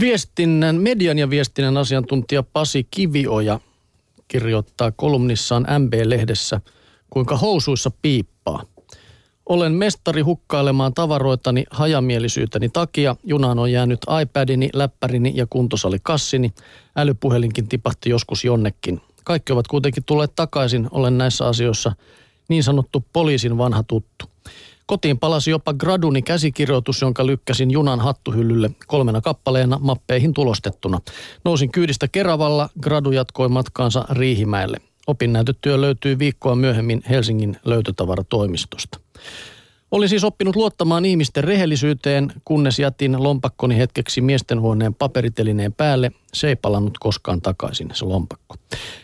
Viestinnän, median ja viestinnän asiantuntija Pasi Kivioja kirjoittaa kolumnissaan MB-lehdessä, kuinka housuissa piippaa. Olen mestari hukkailemaan tavaroitani hajamielisyyteni takia. Junaan on jäänyt iPadini, läppärini ja kuntosalikassini. Älypuhelinkin tipahti joskus jonnekin. Kaikki ovat kuitenkin tulleet takaisin. Olen näissä asioissa niin sanottu poliisin vanha tuttu. Kotiin palasi jopa graduni käsikirjoitus, jonka lykkäsin junan hattuhyllylle kolmena kappaleena mappeihin tulostettuna. Nousin kyydistä Keravalla, gradu jatkoi matkaansa Riihimäelle. Opinnäytetyö löytyy viikkoa myöhemmin Helsingin löytötavaratoimistosta. Olin siis oppinut luottamaan ihmisten rehellisyyteen, kunnes jätin lompakkoni hetkeksi miestenhuoneen paperitelineen päälle. Se ei palannut koskaan takaisin, se lompakko.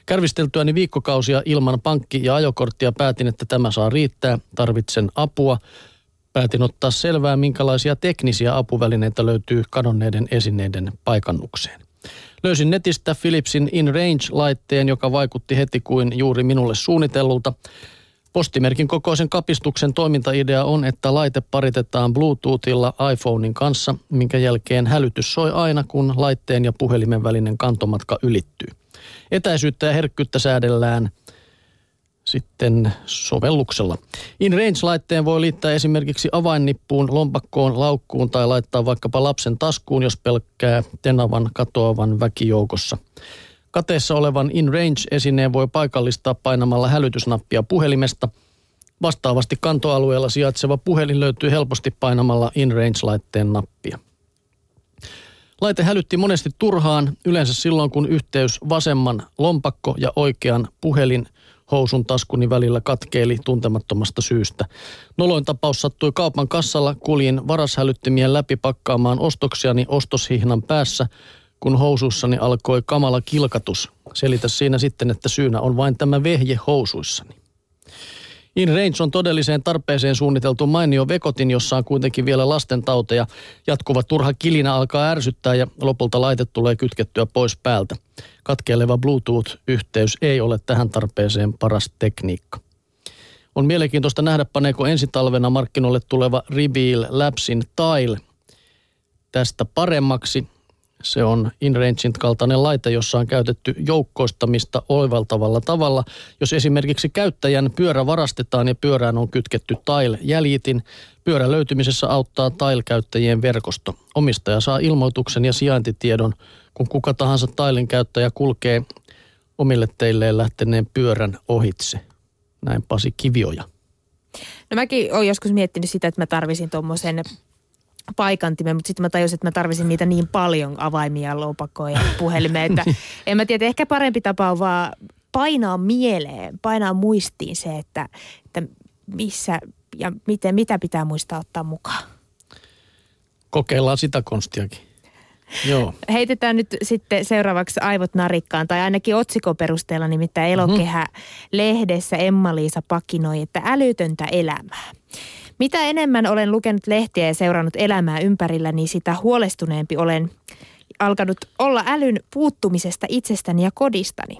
Kärvisteltyäni viikkokausia ilman pankki- ja ajokorttia päätin, että tämä saa riittää. Tarvitsen apua. Päätin ottaa selvää, minkälaisia teknisiä apuvälineitä löytyy kadonneiden esineiden paikannukseen. Löysin netistä Philipsin InRange-laitteen, joka vaikutti heti kuin juuri minulle suunnitellulta. Postimerkin kokoisen kapistuksen toimintaidea on, että laite paritetaan Bluetoothilla iPhonein kanssa, minkä jälkeen hälytys soi aina, kun laitteen ja puhelimen välinen kantomatka ylittyy. Etäisyyttä ja herkkyyttä säädellään sitten sovelluksella. InRange-laitteen voi liittää esimerkiksi avainnippuun, lompakkoon, laukkuun tai laittaa vaikkapa lapsen taskuun, jos pelkkää tenavan katoavan väkijoukossa. Kateessa olevan InRange-esineen voi paikallistaa painamalla hälytysnappia puhelimesta. Vastaavasti kantoalueella sijaitseva puhelin löytyy helposti painamalla InRange-laitteen nappia. Laite hälytti monesti turhaan, yleensä silloin kun yhteys vasemman lompakko ja oikean puhelin housun taskuni välillä katkeili tuntemattomasta syystä. Noloin tapaus sattui kaupan kassalla, kuljin varashälyttimien läpi pakkaamaan ostoksiani ostoshihnan päässä – kun housuissani alkoi kamala kilkatus. Selitä siinä sitten, että syynä on vain tämä vehje housuissani. In Range on todelliseen tarpeeseen suunniteltu mainio vekotin, jossa on kuitenkin vielä lasten tauteja. Jatkuva turha kilinä alkaa ärsyttää ja lopulta laite tulee kytkettyä pois päältä. Katkeileva Bluetooth-yhteys ei ole tähän tarpeeseen paras tekniikka. On mielenkiintoista nähdä, paneeko ensi talvena markkinoille tuleva Reveal Labsin Tile tästä paremmaksi. Se on InRangein kaltainen laite, jossa on käytetty joukkoistamista oivaltavalla tavalla. Jos esimerkiksi käyttäjän pyörä varastetaan ja pyörään on kytketty Tile-jäljitin, pyörän löytymisessä auttaa Tile-käyttäjien verkosto. Omistaja saa ilmoituksen ja sijaintitiedon, kun kuka tahansa Tilen käyttäjä kulkee omille teilleen lähteneen pyörän ohitse. Näin Pasi Kivioja. No mäkin olen joskus miettinyt sitä, että mä tarvisin tuommoisen paikantimen, mutta sitten mä tajusin, että mä tarvisin niitä niin paljon avaimia, lopakoja ja puhelimia, että en mä tiedä, ehkä parempi tapa on vaan painaa mieleen, painaa muistiin se, että, että missä ja miten, mitä pitää muistaa ottaa mukaan. Kokeillaan sitä konstiakin. Joo. Heitetään nyt sitten seuraavaksi aivot narikkaan, tai ainakin otsikon perusteella, nimittäin Elokehä-lehdessä Emma-Liisa pakinoi, että älytöntä elämää. Mitä enemmän olen lukenut lehtiä ja seurannut elämää ympärillä, niin sitä huolestuneempi olen alkanut olla älyn puuttumisesta itsestäni ja kodistani.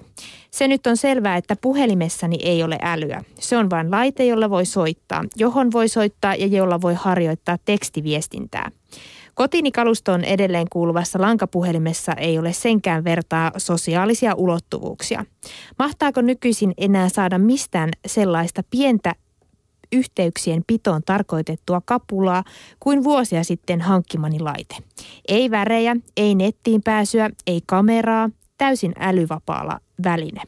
Se nyt on selvää, että puhelimessani ei ole älyä. Se on vain laite, jolla voi soittaa, johon voi soittaa ja jolla voi harjoittaa tekstiviestintää. Kotini kalustoon edelleen kuuluvassa lankapuhelimessa ei ole senkään vertaa sosiaalisia ulottuvuuksia. Mahtaako nykyisin enää saada mistään sellaista pientä yhteyksien pitoon tarkoitettua kapulaa kuin vuosia sitten hankkimani laite. Ei värejä, ei nettiin pääsyä, ei kameraa, täysin älyvapaalla väline.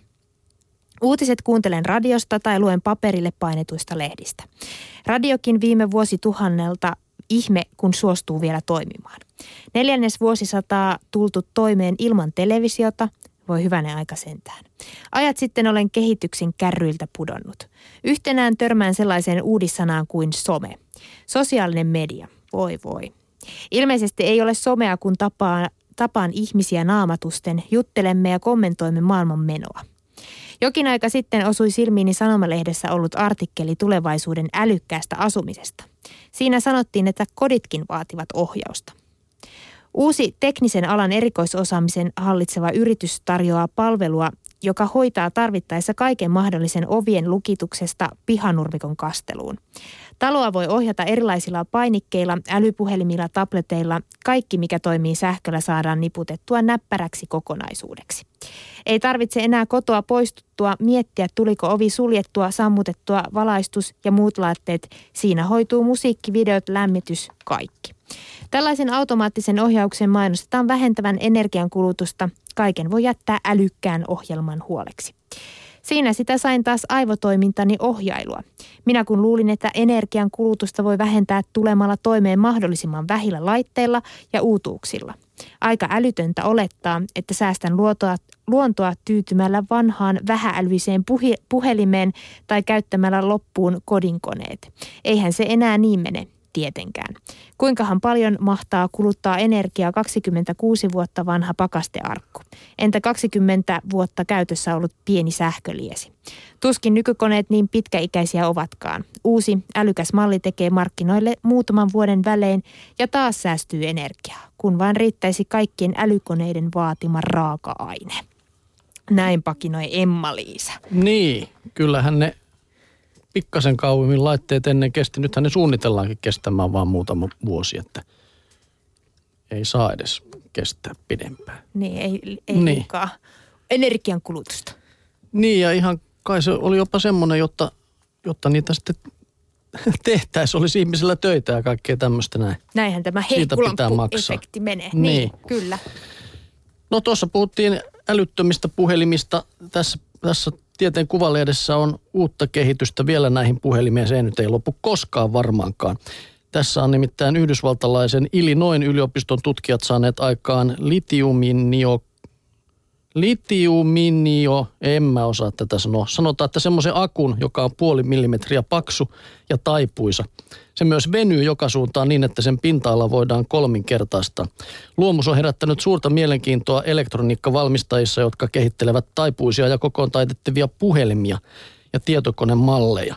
Uutiset kuuntelen radiosta tai luen paperille painetuista lehdistä. Radiokin viime vuosituhannelta ihme, kun suostuu vielä toimimaan. Neljännes vuosisataa tultu toimeen ilman televisiota, voi hyvänen aika sentään. Ajat sitten olen kehityksen kärryiltä pudonnut. Yhtenään törmään sellaiseen uudissanaan kuin some. Sosiaalinen media. Voi voi. Ilmeisesti ei ole somea, kun tapaan, tapaan ihmisiä naamatusten, juttelemme ja kommentoimme maailman menoa. Jokin aika sitten osui silmiini Sanomalehdessä ollut artikkeli tulevaisuuden älykkäästä asumisesta. Siinä sanottiin, että koditkin vaativat ohjausta. Uusi teknisen alan erikoisosaamisen hallitseva yritys tarjoaa palvelua joka hoitaa tarvittaessa kaiken mahdollisen ovien lukituksesta pihanurmikon kasteluun. Taloa voi ohjata erilaisilla painikkeilla, älypuhelimilla, tableteilla. Kaikki, mikä toimii sähköllä, saadaan niputettua näppäräksi kokonaisuudeksi. Ei tarvitse enää kotoa poistuttua miettiä, tuliko ovi suljettua, sammutettua, valaistus ja muut laitteet. Siinä hoituu musiikki, videot, lämmitys, kaikki. Tällaisen automaattisen ohjauksen mainostetaan vähentävän energiankulutusta. Kaiken voi jättää älykkään ohjelman huoleksi. Siinä sitä sain taas aivotoimintani ohjailua. Minä kun luulin, että energian kulutusta voi vähentää tulemalla toimeen mahdollisimman vähillä laitteilla ja uutuuksilla. Aika älytöntä olettaa, että säästän luontoa, luontoa tyytymällä vanhaan vähäälviseen puhi, puhelimeen tai käyttämällä loppuun kodinkoneet. Eihän se enää niin mene tietenkään. Kuinkahan paljon mahtaa kuluttaa energiaa 26 vuotta vanha pakastearkku? Entä 20 vuotta käytössä ollut pieni sähköliesi? Tuskin nykykoneet niin pitkäikäisiä ovatkaan. Uusi älykäs malli tekee markkinoille muutaman vuoden välein ja taas säästyy energiaa, kun vain riittäisi kaikkien älykoneiden vaatima raaka-aine. Näin pakinoi Emma-Liisa. Niin, kyllähän ne pikkasen kauemmin laitteet ennen kesti. Nythän ne suunnitellaankin kestämään vaan muutama vuosi, että ei saa edes kestää pidempään. Niin, ei, ei niin. liikaa energian kulutusta. Niin, ja ihan kai se oli jopa semmoinen, jotta, jotta niitä sitten tehtäisiin, olisi ihmisillä töitä ja kaikkea tämmöistä näin. Näinhän tämä heikkulamppu-efekti menee. Niin, niin, kyllä. No tuossa puhuttiin älyttömistä puhelimista. Tässä, tässä tieteen kuvalehdessä on uutta kehitystä vielä näihin puhelimeen. Se nyt ei lopu koskaan varmaankaan. Tässä on nimittäin yhdysvaltalaisen Illinoin yliopiston tutkijat saaneet aikaan litiuminio litiuminio, en mä osaa tätä sanoa. Sanotaan, että semmoisen akun, joka on puoli millimetriä paksu ja taipuisa. Se myös venyy joka suuntaan niin, että sen pinta-ala voidaan kolminkertaista. Luomus on herättänyt suurta mielenkiintoa elektroniikkavalmistajissa, jotka kehittelevät taipuisia ja kokoon taitettavia puhelimia ja tietokonemalleja.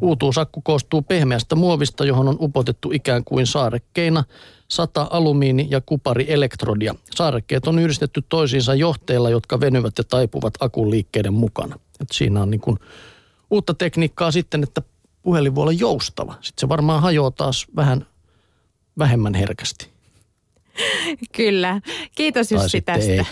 Uutuusakku koostuu pehmeästä muovista, johon on upotettu ikään kuin saarekkeina sata alumiini- ja kuparielektrodia. Saarekkeet on yhdistetty toisiinsa johteilla, jotka venyvät ja taipuvat akun liikkeiden mukana. Et siinä on niin kuin uutta tekniikkaa sitten, että puhelin voi olla joustava. Sitten se varmaan hajoaa taas vähän vähemmän herkästi. Kyllä. Kiitos Jussi tästä. Ei.